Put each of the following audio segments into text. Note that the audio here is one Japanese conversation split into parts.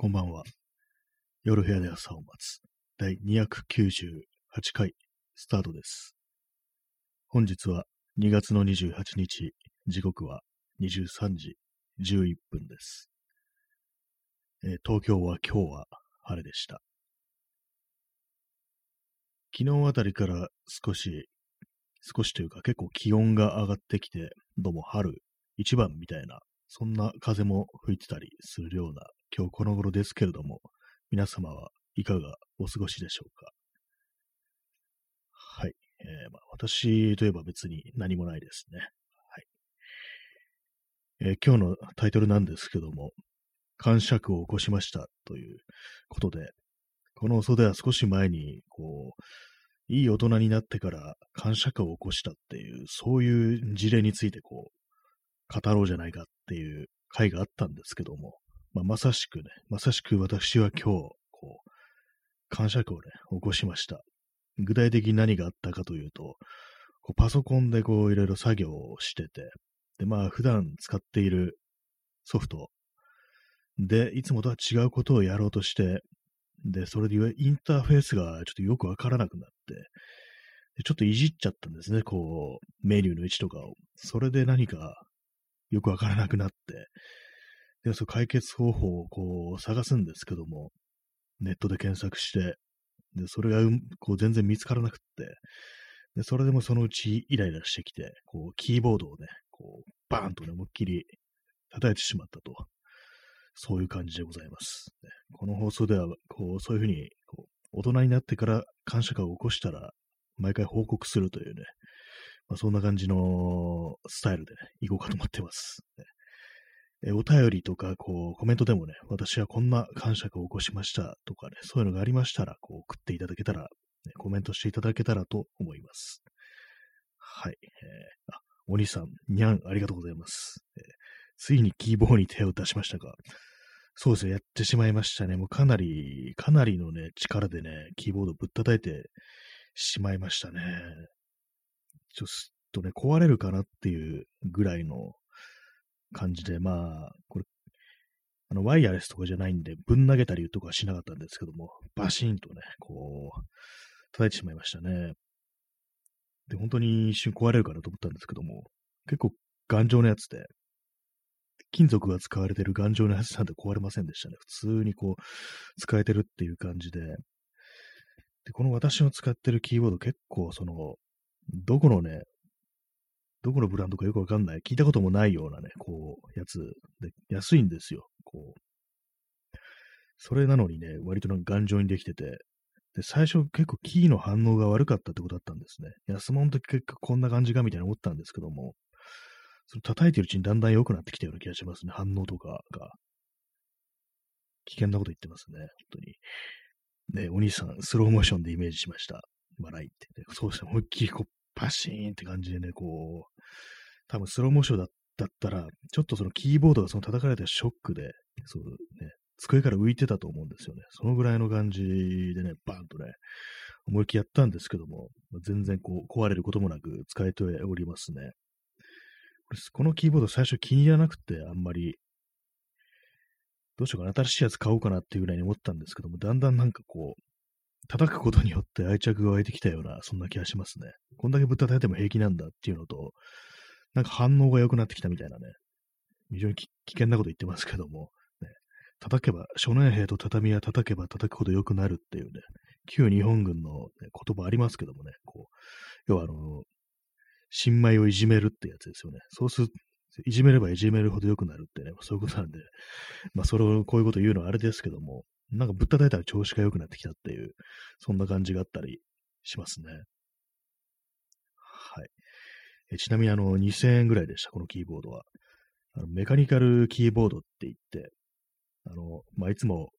こんばんは。夜部屋で朝を待つ第298回スタートです。本日は2月の28日、時刻は23時11分です。えー東京は今日は晴れでした。昨日あたりから少し、少しというか結構気温が上がってきて、どうも春一番みたいな、そんな風も吹いてたりするような今日この頃ですけれども、皆様はいかがお過ごしでしょうか？はい。えーまあ、私といえば別に何もないですね。はい。えー今日のタイトルなんですけども、感触を起こしましたということで、この袖は少し前に、こう、いい大人になってから感触を起こしたっていう、そういう事例についてこう、語ろうじゃないかっていう回があったんですけども、まあ、まさしくね、まさしく私は今日、こう、感触をね、起こしました。具体的に何があったかというと、こうパソコンでこう、いろいろ作業をしてて、で、まあ、普段使っているソフトで、いつもとは違うことをやろうとして、で、それでインターフェースがちょっとよくわからなくなって、ちょっといじっちゃったんですね、こう、メニューの位置とかを。それで何かよくわからなくなって、で、その解決方法をこう探すんですけども、ネットで検索して、で、それがこう全然見つからなくって、で、それでもそのうちイライラしてきて、こう、キーボードをね、こう、バーンとね、思いっきり叩いてしまったと。そういう感じでございます。ねこの放送では、こう、そういうふうに、こう、大人になってから感謝会を起こしたら、毎回報告するというね、まあ、そんな感じのスタイルでね、行こうかと思ってます。ねえお便りとか、こう、コメントでもね、私はこんな感謝を起こしましたとかね、そういうのがありましたら、こう、送っていただけたら、ね、コメントしていただけたらと思います。はい。えーあ、お兄さん、にゃん、ありがとうございます。えーついにキーボードに手を出しましたが、そうですね、やってしまいましたね。もうかなり、かなりのね、力でね、キーボードぶったたいてしまいましたね。ちょっとね、壊れるかなっていうぐらいの感じで、まあ、これ、あの、ワイヤレスとかじゃないんで、ぶん投げたりとかはしなかったんですけども、バシーンとね、こう、叩いてしまいましたね。で、本当に一瞬壊れるかなと思ったんですけども、結構頑丈なやつで、金属が使われてる頑丈なやつなんて壊れませんでしたね。普通にこう、使えてるっていう感じで。で、この私の使ってるキーボード結構その、どこのね、どこのブランドかよくわかんない、聞いたこともないようなね、こう、やつで、安いんですよ。こう。それなのにね、割となんか頑丈にできてて、で、最初結構キーの反応が悪かったってことだったんですね。安物の時結構こんな感じかみたいな思ったんですけども、それ叩いてるうちにだんだん良くなってきたような気がしますね。反応とかが。危険なこと言ってますね。本当に。ね、お兄さん、スローモーションでイメージしました。笑いって、ね。そうですね。思いっきりこう、パシーンって感じでね、こう、多分スローモーションだったら、ちょっとそのキーボードがその叩かれたショックで、そうね、机から浮いてたと思うんですよね。そのぐらいの感じでね、バーンとね、思いっきりやったんですけども、全然こう、壊れることもなく使えておりますね。このキーボード最初気に入らなくて、あんまり、どうしようかな、新しいやつ買おうかなっていうぐらいに思ったんですけども、だんだんなんかこう、叩くことによって愛着が湧いてきたような、そんな気がしますね。こんだけぶったたいても平気なんだっていうのと、なんか反応が良くなってきたみたいなね、非常に危険なこと言ってますけども、ね、叩けば、少年兵と畳は叩けば叩くほど良くなるっていうね、旧日本軍の、ね、言葉ありますけどもね、こう、要はあの、新米をいじめるってやつですよね。そうする、いじめればいじめるほど良くなるってね、そういうことなんで、まあ、それを、こういうこと言うのはあれですけども、なんかぶったたいたら調子が良くなってきたっていう、そんな感じがあったりしますね。はい。えちなみにあの、2000円ぐらいでした、このキーボードは。あのメカニカルキーボードって言って、あの、まあ、いつも、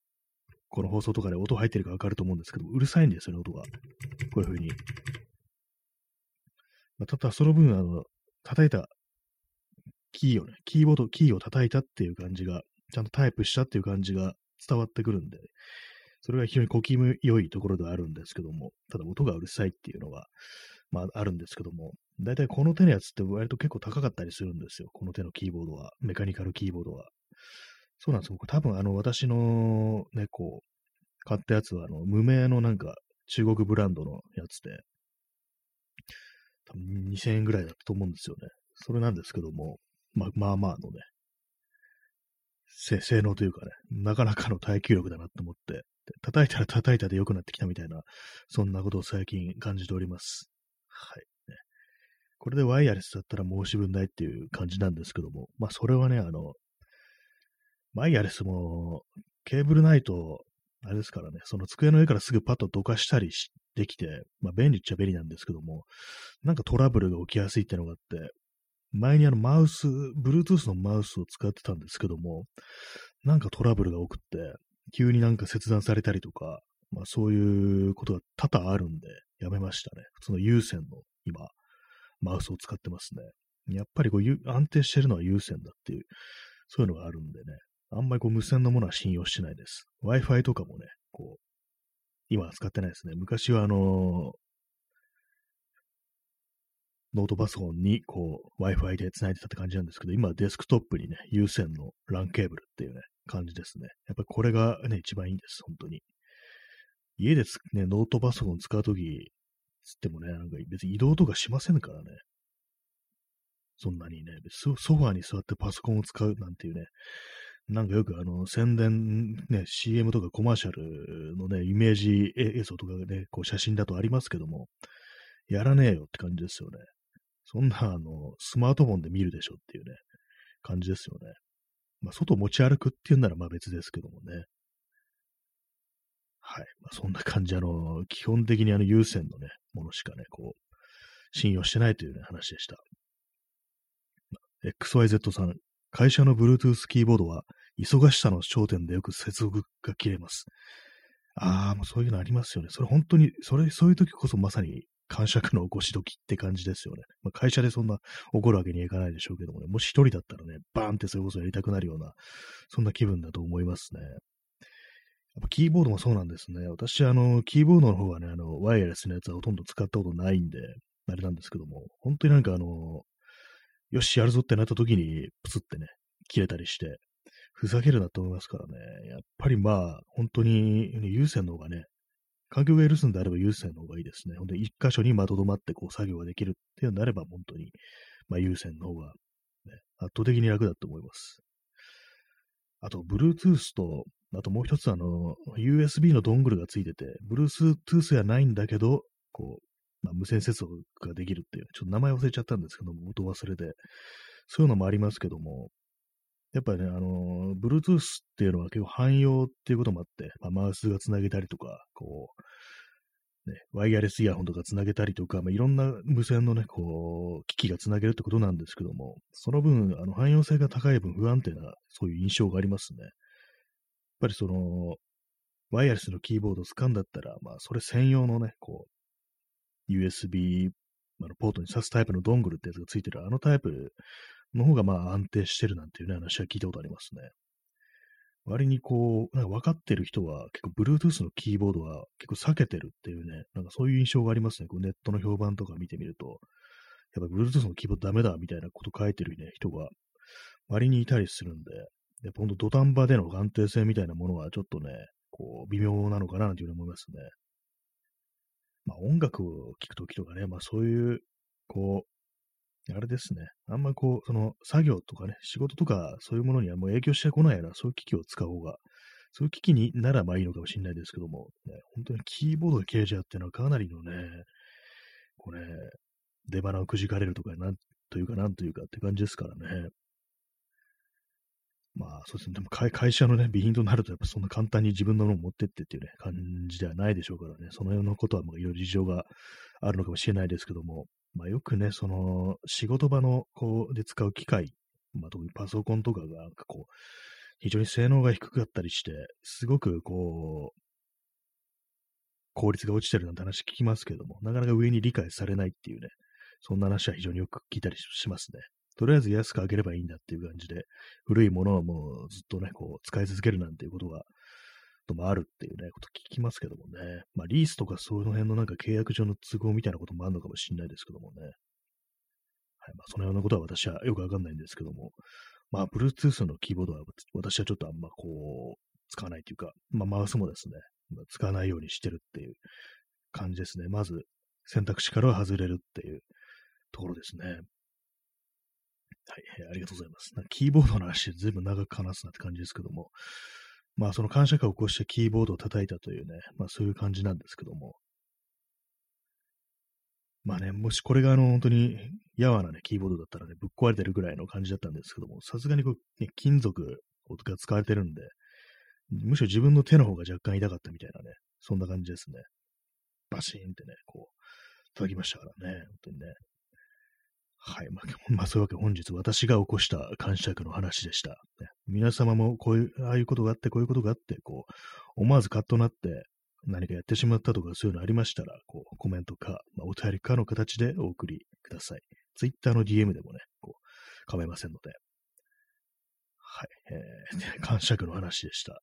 この放送とかで音入ってるかわかると思うんですけど、うるさいんですよね、音が。こういう風に。まあ、ただその分、あの、叩いたキーをね、キーボード、キーを叩いたっていう感じが、ちゃんとタイプしたっていう感じが伝わってくるんで、それが非常に小気味良いところではあるんですけども、ただ音がうるさいっていうのが、まああるんですけども、だいたいこの手のやつって割と結構高かったりするんですよ。この手のキーボードは、メカニカルキーボードは。そうなんですよ。多分、あの、私のね、こう、買ったやつは、あの、無名のなんか、中国ブランドのやつで、多分2000円ぐらいだったと思うんですよね。それなんですけども、ままあまあのね、性能というかね、なかなかの耐久力だなと思って、叩いたら叩いたで良くなってきたみたいな、そんなことを最近感じております。はい。これでワイヤレスだったら申し分ないっていう感じなんですけども、まあそれはね、あの、ワイヤレスもケーブルないと、あれですからね、その机の上からすぐパッとどかしたりできて、まあ便利っちゃ便利なんですけども、なんかトラブルが起きやすいってのがあって、前にあのマウス、Bluetooth のマウスを使ってたんですけども、なんかトラブルが多くって、急になんか切断されたりとか、まあそういうことが多々あるんで、やめましたね。普通の有線の今、マウスを使ってますね。やっぱりこう安定してるのは有線だっていう、そういうのがあるんでね、あんまりこう無線のものは信用してないです。Wi-Fi とかもね、こう、今は使ってないですね。昔はあのノートパソコンにこう Wi-Fi で繋いでたって感じなんですけど、今デスクトップにね、有線の LAN ケーブルっていうね、感じですね。やっぱりこれがね、一番いいんです、本当に。家でね、ノートパソコン使うとき、つってもね、なんか別に移動とかしませんからね。そんなにね、ソファに座ってパソコンを使うなんていうね、なんかよくあの宣伝、ね、CM とかコマーシャルのね、イメージ映像とかね、こう写真だとありますけども、やらねえよって感じですよね。そんな、あの、スマートフォンで見るでしょっていうね、感じですよね。まあ、外持ち歩くっていうならまあ別ですけどもね。はい。まあ、そんな感じ、あの、基本的にあの有線のね、ものしかね、こう、信用してないというね、話でした。XYZ さん、会社の Bluetooth キーボードは、忙しさの焦点でよく接続が切れます。ああ、もうそういうのありますよね。それ本当に、それ、そういう時こそまさに感触の起こし時って感じですよね。まあ、会社でそんな怒るわけにはいかないでしょうけどもね、もし一人だったらね、バーンってそれこそやりたくなるような、そんな気分だと思いますね。やっぱキーボードもそうなんですね。私、あの、キーボードの方はね、あの、ワイヤレスのやつはほとんど使ったことないんで、あれなんですけども、本当になんかあの、よし、やるぞってなった時に、プツってね、切れたりして、ふざけるなと思いますからね。やっぱりまあ、本当に、有線の方がね、環境が許すんであれば有線の方がいいですね。ほんで、一箇所にまとどまってこう作業ができるっていうんであれば、本当に、まあ、有線の方が、ね、圧倒的に楽だと思います。あと、Bluetooth と、あともう一つあの、USB のドングルがついてて、Bluetooth やないんだけど、こう、まあ、無線接続ができるっていう、ちょっと名前忘れちゃったんですけども、音忘れで、そういうのもありますけども、やっぱりね、あの、Bluetooth っていうのは結構汎用っていうこともあって、まあ、マウスがつなげたりとか、こう、ね、ワイヤレスイヤホンとかつなげたりとか、まあ、いろんな無線のね、こう、機器がつなげるってことなんですけども、その分、あの、汎用性が高い分不安定な、そういう印象がありますね。やっぱりその、ワイヤレスのキーボードを使うんだったら、まあ、それ専用のね、こう、USB、あのポートに挿すタイプのドングルってやつがついてる、あのタイプの方がまあ安定してるなんていうね、話は聞いたことありますね。割にこう、なんか分かってる人は結構 Bluetooth のキーボードは結構避けてるっていうね、なんかそういう印象がありますね。こうネットの評判とか見てみると、やっぱ Bluetooth のキーボードダメだみたいなこと書いてるね、人が割にいたりするんで、やっぱほんと土壇場での安定性みたいなものはちょっとね、こう微妙なのかななんていうふうに思いますね。まあ音楽を聴くときとかね、まあそういう、こう、あれですね。あんまこう、その作業とかね、仕事とかそういうものにはもう影響してこないような、そういう機器を使う方が、そういう機器にならまあいいのかもしれないですけども、ね、本当にキーボードで消えちゃうっていうのはかなりのね、これ、出花をくじかれるとか、なんというか、なんというかって感じですからね。まあ、そうですね。でも会社のね、備品となると、やっぱそんな簡単に自分のものを持ってってっていうね、感じではないでしょうからね。そのようなことは、もういろいろ事情があるのかもしれないですけども、まあ、よくね、その、仕事場の、こう、で使う機械、まあ、特にパソコンとかが、なんかこう、非常に性能が低かったりして、すごく、こう、効率が落ちてるなんて話聞きますけども、なかなか上に理解されないっていうね、そんな話は非常によく聞いたりしますね。とりあえず安くあげればいいんだっていう感じで、古いものをもうずっとね、こう、使い続けるなんていうことがもあるっていうね、こと聞きますけどもね。まあ、リースとかその辺のなんか契約上の都合みたいなこともあるのかもしれないですけどもね。はい、まあ、そのようなことは私はよくわかんないんですけども。まあ、Bluetooth のキーボードは私はちょっとあんまこう、使わないというか、まあ、マウスもですね、使わないようにしてるっていう感じですね。まず、選択肢からは外れるっていうところですね。はい、ありがとうございます。キーボードの話、ずいぶん長く話すなって感じですけども、まあ、その感謝感を起こしてキーボードを叩いたというね、まあ、そういう感じなんですけども、まあね、もしこれがあの、本当に、やわなね、キーボードだったらね、ぶっ壊れてるぐらいの感じだったんですけども、さすがにこう、ね、金属が使われてるんで、むしろ自分の手の方が若干痛かったみたいなね、そんな感じですね。バシーンってね、こう、叩きましたからね、本当にね。はい。まあ、まあ、そういうわけで本日私が起こした感謝の話でした、ね。皆様もこういう、ああいうことがあって、こういうことがあって、こう、思わずカッとなって、何かやってしまったとかそういうのありましたら、こう、コメントか、まあ、お便りかの形でお送りください。ツイッターの DM でもね、こう、構いませんので。はい。えー、感触の話でした。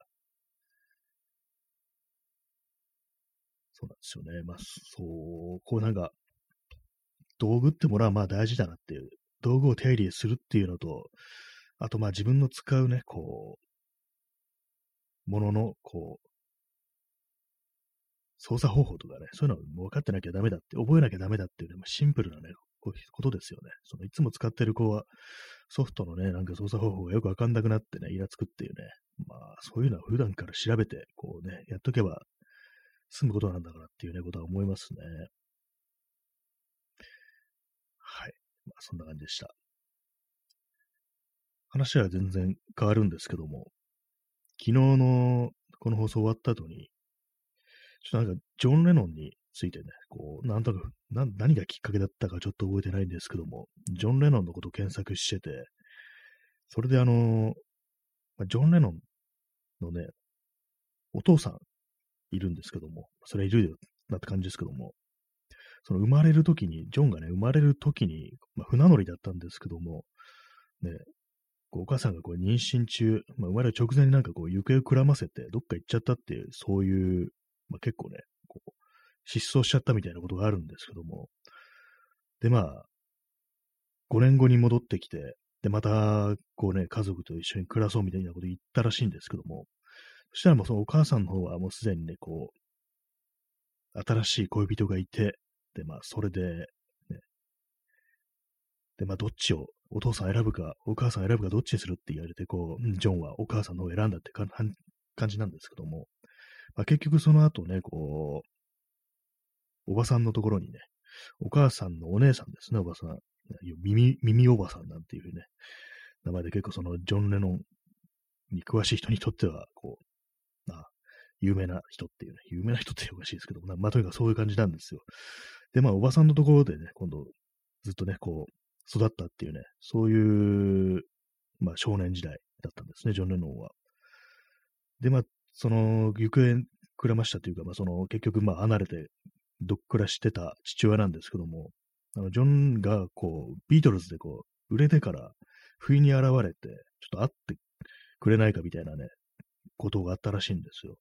そうなんですよね。まあ、そう、こうなんか、道具ってものはまあ大事だなっていう、道具を手入れするっていうのと、あとまあ自分の使うね、こう、ものの、こう、操作方法とかね、そういうのも分かってなきゃダメだって、覚えなきゃダメだっていうね、まあ、シンプルなね、こうことですよね。そのいつも使ってる子は、ソフトのね、なんか操作方法がよくわかんなくなってね、イラつくっていうね、まあ、そういうのは普段から調べて、こうね、やっとけば済むことなんだからっていうね、ことは思いますね。はい。まあ、そんな感じでした。話は全然変わるんですけども、昨日のこの放送終わった後に、ちょっとなんか、ジョン・レノンについてね、こう、なんとかな、何がきっかけだったかちょっと覚えてないんですけども、ジョン・レノンのことを検索してて、それであの、ジョン・レノンのね、お父さんいるんですけども、それはいるよなって感じですけども、その生まれる時に、ジョンがね、生まれる時に、まあ、船乗りだったんですけども、ね、こうお母さんがこう妊娠中、まあ、生まれる直前になんかこう行方をくらませてどっか行っちゃったっていう、そういうまあ、結構ね、こう、失踪しちゃったみたいなことがあるんですけども、で、まあ、5年後に戻ってきて、で、また、こうね、家族と一緒に暮らそうみたいなこと言ったらしいんですけども、そしたらもうそのお母さんの方はもうすでにね、こう、新しい恋人がいて、で、まあ、それで、ね、で、まあ、どっちを、お父さん選ぶか、お母さん選ぶかどっちにするって言われて、こう、ジョンはお母さんの方を選んだって感じなんですけども、まあ、結局その後ね、こう、おばさんのところにね、お母さんのお姉さんですね、おばさん。耳、耳おばさんなんていうね、名前で結構そのジョン・レノンに詳しい人にとっては、こう、まあ、有名な人っていうね、有名な人っておかしいですけども、まあ、とにかくそういう感じなんですよ。で、まあ、おばさんのところでね、今度、ずっとね、こう、育ったっていうね、そういう、まあ、少年時代だったんですね、ジョン・レノンは。で、まあ、その、行方くれましたというか、まあ、その、結局、まあ、離れて、どっくらしてた父親なんですけども、あの、ジョンが、こう、ビートルズでこう、売れてから、不意に現れて、ちょっと会ってくれないかみたいなね、ことがあったらしいんですよ。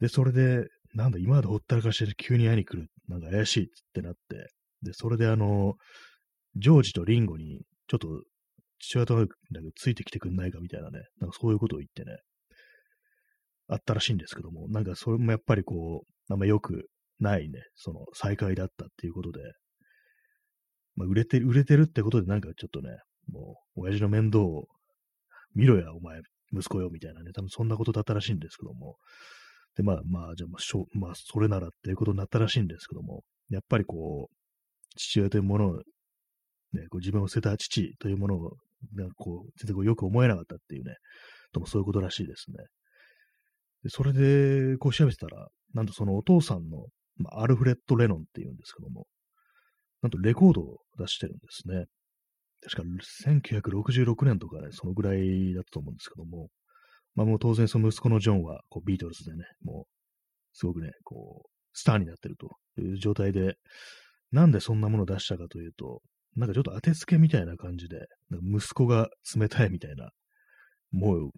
で、それで、なんだ、今までほったらかして急に会いに来る、なんか怪しいってなって、で、それであの、ジョージとリンゴに、ちょっと、父親となんかついてきてくんないかみたいなね、なんかそういうことを言ってね、あったらしいんですけども、なんかそれもやっぱりこう、あんま良くないね、その再会だったっていうことで、まあ、売れて、売れてるってことでなんかちょっとね、もう、親父の面倒を見ろや、お前、息子よ、みたいなね、多分そんなことだったらしいんですけども、で、まあまあ、じゃあ、まあ、しょまあ、それならっていうことになったらしいんですけども、やっぱりこう、父親というものを、ね、こう自分を捨てた父というものを、こう、全然こうよく思えなかったっていうね、ともそういうことらしいですね。でそれで、こう調べてたら、なんとそのお父さんの、まあ、アルフレッド・レノンっていうんですけども、なんとレコードを出してるんですね。確か1966年とかね、そのぐらいだったと思うんですけども、まあもう当然その息子のジョンはこうビートルズでね、もうすごくね、こう、スターになってるという状態で、なんでそんなものを出したかというと、なんかちょっと当てつけみたいな感じで、息子が冷たいみたいな、もう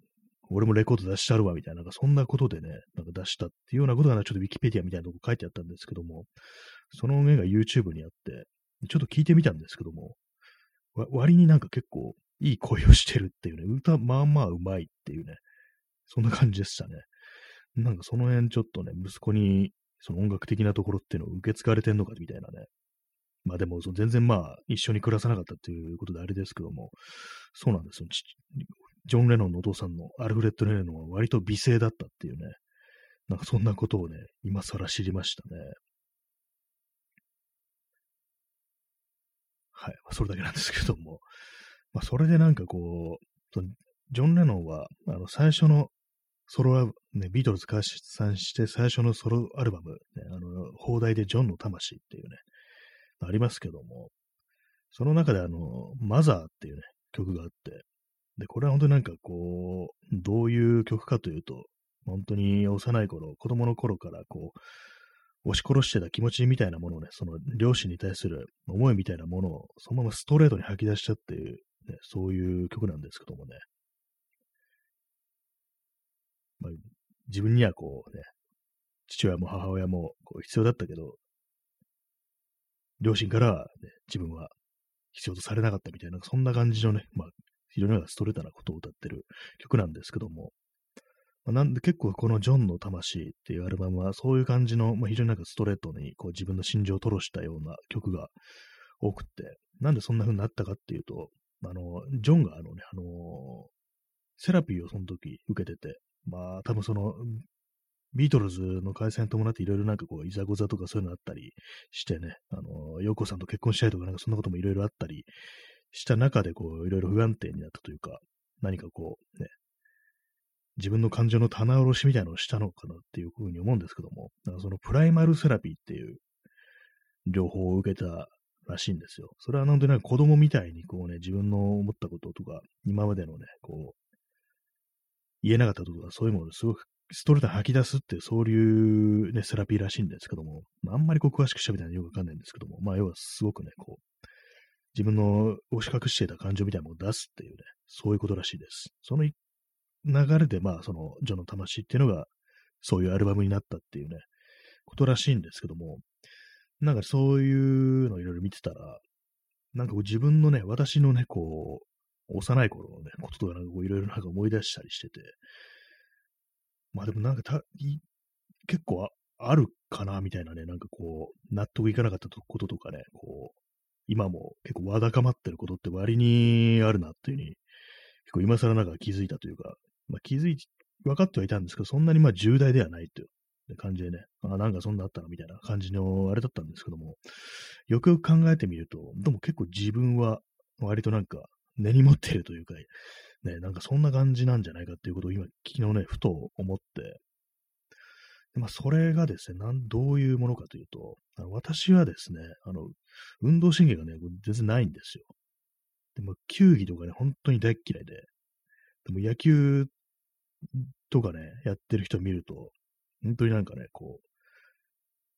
俺もレコード出してあるわ、みたいな、なんかそんなことでね、なんか出したっていうようなことが、ちょっとウィキペディアみたいなとこ書いてあったんですけども、その音源が YouTube にあって、ちょっと聞いてみたんですけども、割になんか結構いい声をしてるっていうね、歌まあまあうまいっていうね、そんな感じでしたね。なんかその辺ちょっとね、息子にその音楽的なところっていうのを受け継がれてんのかみたいなね。まあでも、全然まあ一緒に暮らさなかったっていうことであれですけども、そうなんですよ。ジョン・レノンのお父さんのアルフレッド・レノンは割と美声だったっていうね、なんかそんなことをね、今更知りましたね。はい。それだけなんですけども。まあ、それでなんかこう、ジョン・レノンは、あの、最初のソロアルバム、ね、ビートルズ解散して最初のソロアルバム、ね、あの、放題でジョンの魂っていうね、ありますけども、その中であの、マザーっていうね、曲があって、で、これは本当になんかこう、どういう曲かというと、本当に幼い頃、子供の頃からこう、押し殺してた気持ちみたいなものをね、その両親に対する思いみたいなものをそのままストレートに吐き出したっていう、ね、そういう曲なんですけどもね。まあ、自分にはこうね、父親も母親もこう必要だったけど、両親からは、ね、自分は必要とされなかったみたいな、そんな感じのね、まあ、非常にストレートなことを歌ってる曲なんですけども、まあ、なんで結構このジョンの魂っていうアルバムはそういう感じの、まあ、非常になんかストレートにこう自分の心情を吐露したような曲が多くって、なんでそんな風になったかっていうと、あの、ジョンがあのね、あのセラピーをその時受けてて、まあ多分その、ビートルズの解散に伴っていろいろなんかこう、いざこざとかそういうのあったりしてね、あの、ヨーコさんと結婚したいとかなんかそんなこともいろいろあったりした中でこう、いろいろ不安定になったというか、何かこう、ね、自分の感情の棚卸しみたいなのをしたのかなっていうふうに思うんですけども、だかそのプライマルセラピーっていう両方を受けたらしいんですよ。それはなんでなんか子供みたいにこうね、自分の思ったこととか、今までのね、こう、言えなかったことか、そういうものをすごくストレート吐き出すってそういうね、セラピーらしいんですけども、あ、んまりこう詳しく喋ったのよくわかんないんですけども、まあ要はすごくね、こう、自分の押し隠していた感情みたいなものを出すっていうね、そういうことらしいです。その流れで、まあ、その、ジョの魂っていうのが、そういうアルバムになったっていうね、ことらしいんですけども、なんかそういうのをいろいろ見てたら、なんかこう自分のね、私のね、こう、幼い頃のね、こととかなんかこういろいろなんか思い出したりしてて、まあでもなんかた、結構あるかな、みたいなね、なんかこう、納得いかなかったこととかね、こう、今も結構わだかまってることって割にあるなっていうふうに、結構今更なんか気づいたというか、まあ、気づい、分かってはいたんですけど、そんなにまあ重大ではないという感じでね、あなんかそんなあったなみたいな感じのあれだったんですけども、よくよく考えてみると、でも結構自分は割となんか根に持ってるというか、ね、なんかそんな感じなんじゃないかっていうことを今、昨日ね、ふと思って、まあ、それがですね、なん、どういうものかというと、私はですね、あの、運動神経がね、全然ないんですよ。でも、球技とかね、本当に大嫌いで、でも野球とかね、やってる人見ると、本当になんかね、こう、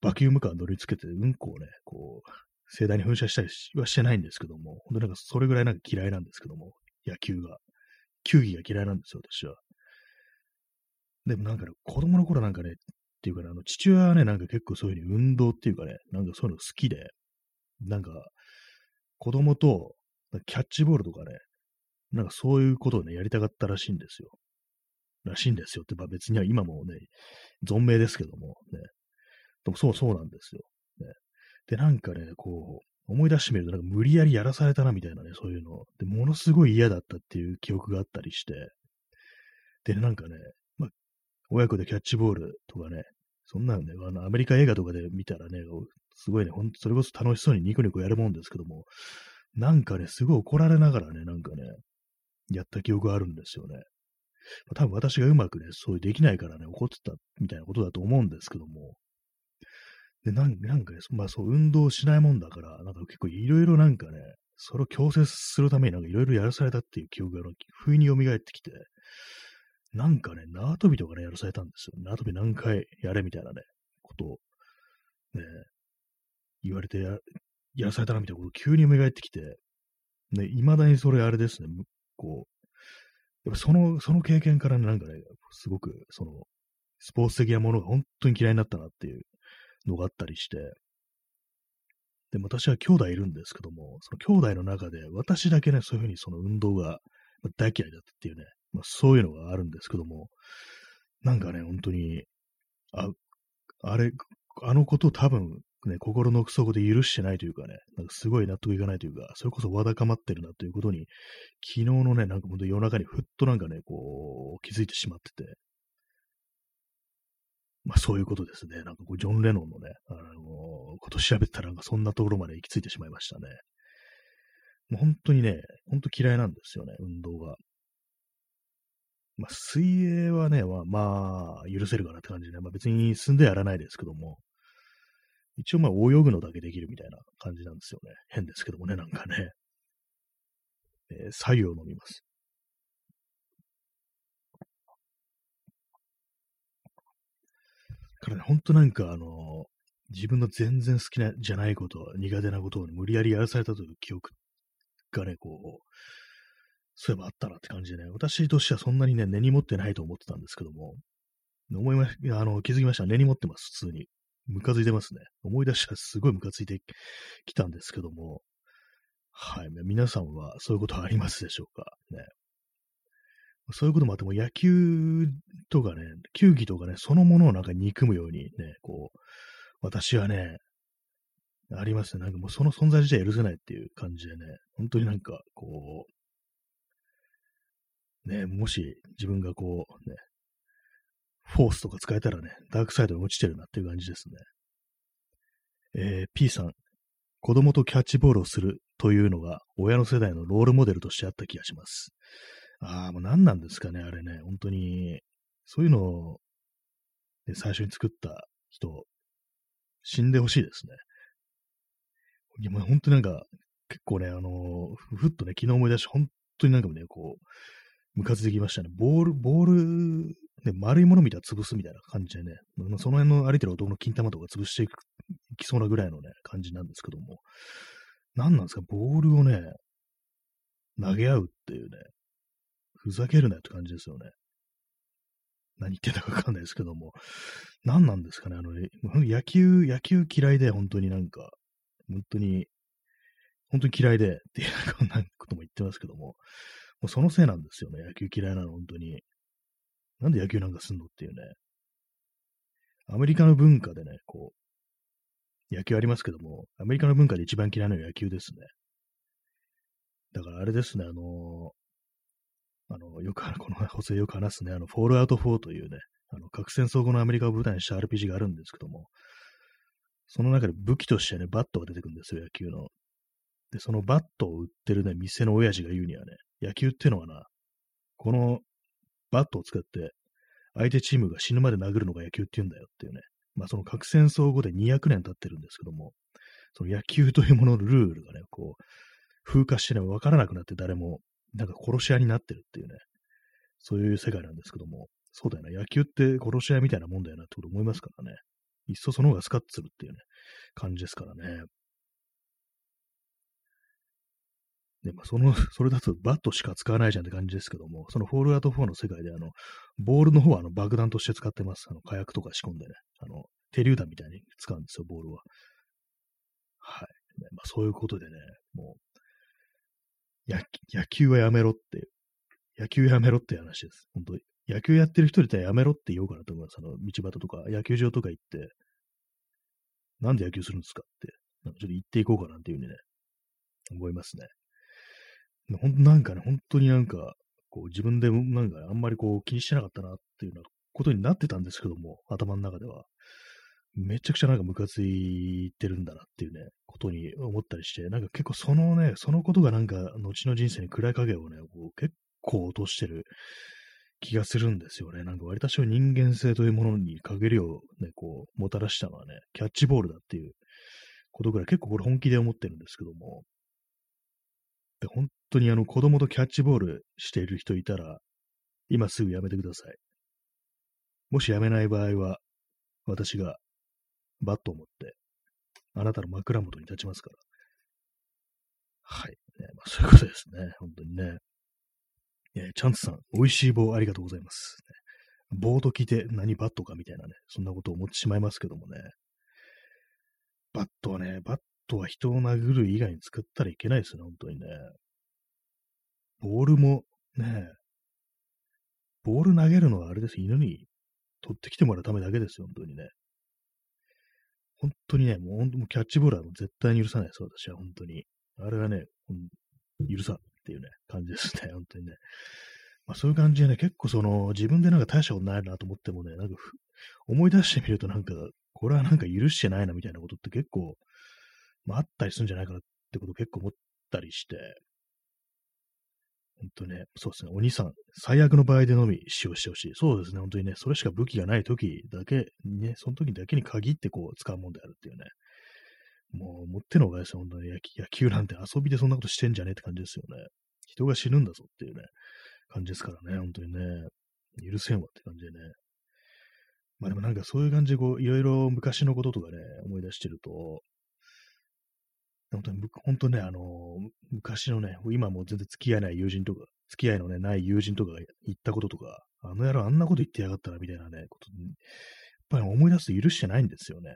バキュームカー乗り付けて、うんこをね、こう、盛大に噴射したりはしてないんですけども、本当なんかそれぐらいなんか嫌いなんですけども、野球が。球技が嫌いなんですよ、私は。でもなんかね、子供の頃なんかね、っていうかね、あの、父親はね、なんか結構そういうふうに運動っていうかね、なんかそういうの好きで、なんか、子供と、キャッチボールとかね、なんかそういうことをね、やりたかったらしいんですよ。らしいんですよって、まあ別には今もね、存命ですけども、ね。でもそうそうなんですよ。ね。で、なんかね、こう、思い出してみると、なんか無理やりやらされたなみたいなね、そういうの。で、ものすごい嫌だったっていう記憶があったりして、で、なんかね、まあ親子でキャッチボールとかね、そんなのね、あの、アメリカ映画とかで見たらね、すごいね、ほん、それこそ楽しそうにニコニコやるもんですけども、なんかね、すごい怒られながらね、なんかね、やった記憶があるんですよね。多分私がうまくね、そういうできないからね、怒ってたみたいなことだと思うんですけども、で、なんなんかね、まあそう、運動しないもんだから、なんか結構いろいろなんかね、それを強制するためになんかいろいろやらされたっていう記憶が不意に蘇ってきて、なんかね、縄跳びとかね、やらされたんですよ。縄跳び何回やれみたいなね、ことを、ね、言われてややらされたなみたいなことを急に蘇ってきて、ね、未だにそれあれですね、こう、やっぱその、その経験からね、なんかね、すごく、その、スポーツ的なものが本当に嫌いになったなっていうのがあったりして、で、私は兄弟いるんですけども、その兄弟の中で私だけね、そういうふうにその運動が大嫌いだったっていうね、まあ、そういうのがあるんですけども、なんかね、本当に、あ、あれ、あのことを多分、ね、心の奥底で許してないというかね、なんかすごい納得いかないというか、それこそわだかまってるなということに、昨日のね、なんか本当夜中にふっとなんかね、こう、気づいてしまってて、まあそういうことですね。なんかこう、ジョン・レノンのね、あのー、こと調べたらなんかそんなところまで行き着いてしまいましたね。もう本当にね、本当嫌いなんですよね、運動が。まあ、水泳はね、まあ、まあ、許せるかなって感じで、ねまあ別に進んでやらないですけども、一応まあ泳ぐのだけできるみたいな感じなんですよね。変ですけどもね、なんかね。えー、左右を飲みます。からね、ほんとなんかあの、自分の全然好きな、じゃないこと、苦手なことを無理やりやらされたという記憶がね、こう、そういえばあったなって感じでね、私としてはそんなにね、根に持ってないと思ってたんですけども、思いま、あの、気づきました。根に持ってます、普通に。ムカついてますね。思い出したらすごいムカついてきたんですけども、はい。皆さんはそういうことはありますでしょうか？ね。そういうこともあっても、野球とかね、球技とかね、そのものをなんか憎むようにね、こう、私はね、ありますね。なんかもうその存在自体許せないっていう感じでね、本当になんか、こう、ね、もし自分がこう、ね、フォースとか使えたらね、ダークサイドに落ちてるなっていう感じですね。えー、P さん、子供とキャッチボールをするというのが親の世代のロールモデルとしてあった気がします。ああ、もう何なんですかね、あれね。本当に、そういうのを、ね、最初に作った人、死んでほしいですね。いや、もう本当になんか、結構ね、あのふっとね、昨日思い出して、本当になんかね、こう、ムカついてきましたね。ボール、ボール、ね、丸いもの見たら潰すみたいな感じでね、その辺の歩いてる男の金玉とか潰していく、いきそうなぐらいのね、感じなんですけども、何なんですか、ボールをね、投げ合うっていうね、ふざけるなよって感じですよね。何言ってんだかわかんないですけども、何なんですかね、あの、野球、野球嫌いで、本当になんか、本当に、本当に嫌いで、っていうこんなことも言ってますけども、もうそのせいなんですよね、野球嫌いなの、本当に。なんで野球なんかすんのっていうね。アメリカの文化でね、こう、野球ありますけども、アメリカの文化で一番嫌いなのは野球ですね。だからあれですね、あのあの、よく、この補正よく話すね、あの、フォールアウト4というね、あの、核戦争後のアメリカを舞台にした RPG があるんですけども、その中で武器としてね、バットが出てくるんですよ、野球の。で、そのバットを売ってるね、店の親父が言うにはね、野球っていうのはな、このバットを使って相手チームが死ぬまで殴るのが野球って言うんだよっていうね。まあその核戦争後で200年経ってるんですけども、その野球というもののルールがね、こう、風化してね、わからなくなって誰もなんか殺し屋になってるっていうね、そういう世界なんですけども、そうだよな、野球って殺し屋みたいなもんだよなってこと思いますからね。いっそその方がスカッとするっていうね、感じですからね。で、まあ、その、それだとバットしか使わないじゃんって感じですけども、そのフォールアウト4の世界で、あの、ボールの方はあの爆弾として使ってます。あの、火薬とか仕込んでね、あの、手榴弾みたいに使うんですよ、ボールは。はい。まあ、そういうことでね、もう、野球はやめろって、野球やめろって話です。本当に野球やってる人いたらやめろって言おうかなと思います。あの、道端とか、野球場とか行って、なんで野球するんですかって、ちょっと言っていこうかなっていうふうにね、思いますね。ほんなんかね、本当になんか、こう自分でなんかあんまりこう気にしてなかったなっていうようなことになってたんですけども、頭の中では。めちゃくちゃなんかムカついてるんだなっていうね、ことに思ったりして、なんか結構そのね、そのことがなんか後の人生に暗い影をね、こう結構落としてる気がするんですよね。なんか割とし人間性というものに陰りをね、こう、もたらしたのはね、キャッチボールだっていうことぐらい結構これ本気で思ってるんですけども、で本当にあの子供とキャッチボールしている人いたら、今すぐやめてください。もしやめない場合は、私がバットを持って、あなたの枕元に立ちますから。はい。ねまあ、そういうことですね。本当にね。えー、チャンツさん、美味しい棒ありがとうございます。ね、棒と聞いて何バットかみたいなね、そんなことを思ってしまいますけどもね。バットはね、バットは人を殴る以外に使ったらいけないですね、本当にね。ボールも、ね、ボール投げるのはあれです。犬に取ってきてもらうためだけですよ、本当にね。本当にね、もう本当もキャッチボールはもう絶対に許さないです、私は本当に。あれはね、許さっていうね、感じですね、本当にね。まあそういう感じでね、結構その、自分でなんか大したことないなと思ってもね、なんか思い出してみるとなんか、これはなんか許してないなみたいなことって結構、まああったりするんじゃないかなってことを結構思ったりして、本当ね、そうですね、お兄さん、最悪の場合でのみ使用してほしい。そうですね、本当にね、それしか武器がない時だけね、その時だけに限ってこう使うもんであるっていうね。もう、もってのほかですよ、本当に野球なんて遊びでそんなことしてんじゃねえって感じですよね。人が死ぬんだぞっていうね、感じですからね、本当にね、許せんわって感じでね。まあでもなんかそういう感じでこう、いろいろ昔のこととかね、思い出してると、本当に、本当ね、あの昔のね、今も全然付き合えない友人とか、付き合いのね、ない友人とかが言ったこととか、あの野郎あんなこと言ってやがったらみたいなね、こと、やっぱり思い出すと許してないんですよね。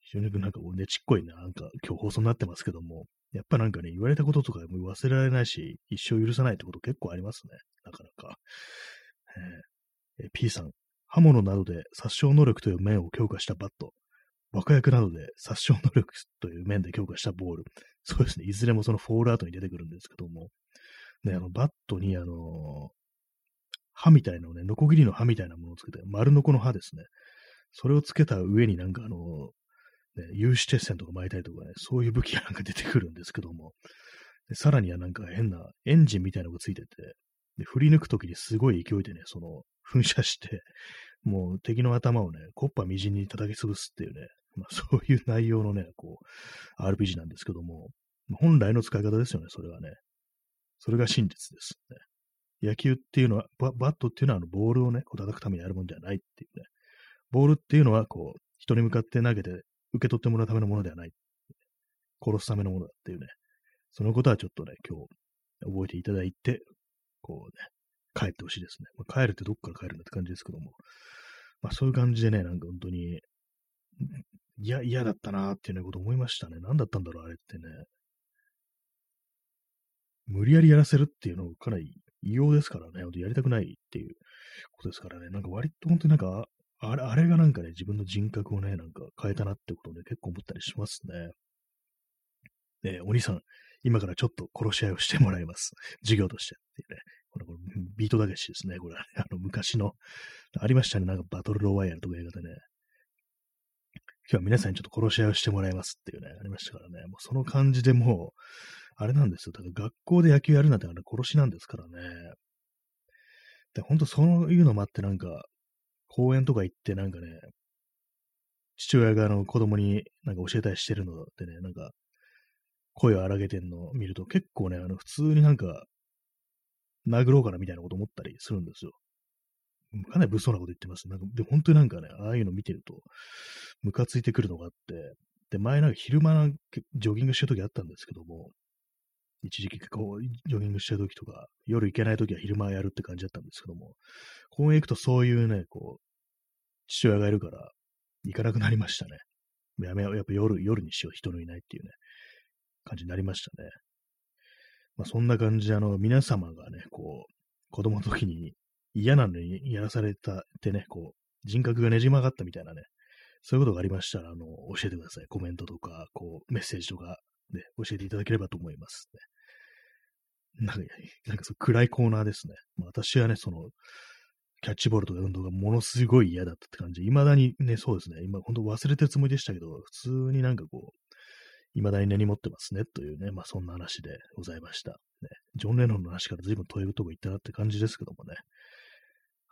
非常になんかねちっこいね、なんか今日放送になってますけども、やっぱなんかね、言われたこととかも忘れられないし、一生許さないってこと結構ありますね。なかなか。えー、P さん、刃物などで殺傷能力という面を強化したバット。若役などで殺傷能力という面で強化したボール。そうですね。いずれもそのフォールアウトに出てくるんですけども。ね、あの、バットに、あのー、刃みたいなのね、ノコギリの刃みたいなものをつけて、丸ノコの刃ですね。それをつけた上になんかあの、ね、有刺鉄線とか巻いたりとかね、そういう武器がなんか出てくるんですけども。でさらにはなんか変なエンジンみたいなのがついてて、で振り抜くときにすごい勢いでね、その、噴射して、もう敵の頭をね、コッパみじんに叩き潰すっていうね、まあ、そういう内容のね、こう、RPG なんですけども、本来の使い方ですよね、それはね。それが真実ですね。野球っていうのは、バットっていうのはあのボールをね、こう叩くためにやるもんではないっていうね。ボールっていうのは、こう、人に向かって投げて受け取ってもらうためのものではない。殺すためのものだっていうね。そのことはちょっとね、今日覚えていただいて、こうね、帰ってほしいですね。まあ、帰るってどっから帰るんだって感じですけども。まあそういう感じでね、なんか本当に、いや、嫌だったなーっていうようなこと思いましたね。何だったんだろう、あれってね。無理やりやらせるっていうのがかなり異様ですからね。やりたくないっていうことですからね。なんか割と本当になんか、あれ、あれがなんかね、自分の人格をね、なんか変えたなってことをね、結構思ったりしますね。ねお兄さん、今からちょっと殺し合いをしてもらいます。授業としてっていうね。これ、これビートだけしですね。これ、あの、昔の、ありましたね。なんかバトルロワイヤルとか映画でね。今日は皆さんにちょっと殺し合いをしてもらいますっていうね、ありましたからね。もうその感じでもう、あれなんですよ。だから学校で野球やるなんてあれ殺しなんですからね。で、ほんとそういうのもあってなんか、公園とか行ってなんかね、父親があの子供になんか教えたりしてるのでね、なんか、声を荒げてんのを見ると結構ね、あの普通になんか、殴ろうかなみたいなこと思ったりするんですよ。かなり物騒なこと言ってます。なんかで、本当になんかね、ああいうの見てると、ムカついてくるのがあって、で、前なんか昼間ジョギングしてる時あったんですけども、一時期こう、ジョギングしてる時とか、夜行けない時は昼間やるって感じだったんですけども、公園行くとそういうね、こう、父親がいるから、行かなくなりましたね。やめよう、やっぱ夜、夜にしよう、人のいないっていうね、感じになりましたね。まあそんな感じで、あの、皆様がね、こう、子供の時に嫌なのにやらされたってね、こう、人格がねじ曲がったみたいなね、そういうことがありましたら、あの、教えてください。コメントとか、こう、メッセージとか、ね、教えていただければと思いますね。なんか、なんかそう暗いコーナーですね。まあ、私はね、その、キャッチボールとか運動がものすごい嫌だったって感じ。未だにね、そうですね。今、本当忘れてるつもりでしたけど、普通になんかこう、未だに根に持ってますね、というね、まあそんな話でございました。ね、ジョン・レノンの話から随分遠いとこ行ったなって感じですけどもね。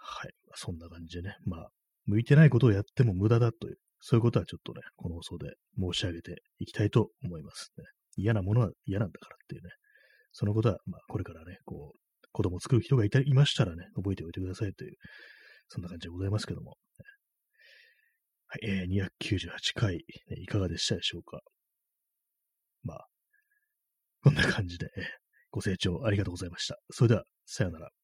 はい。そんな感じでね、まあ、向いてないことをやっても無駄だという、そういうことはちょっとね、この放送で申し上げていきたいと思いますね。嫌なものは嫌なんだからっていうね、そのことは、まあ、これからね、こう、子供を作る人がいたいましたらね、覚えておいてくださいという、そんな感じでございますけども。はい、えー、298回、ね、いかがでしたでしょうか。まあ、こんな感じで、ご清聴ありがとうございました。それでは、さようなら。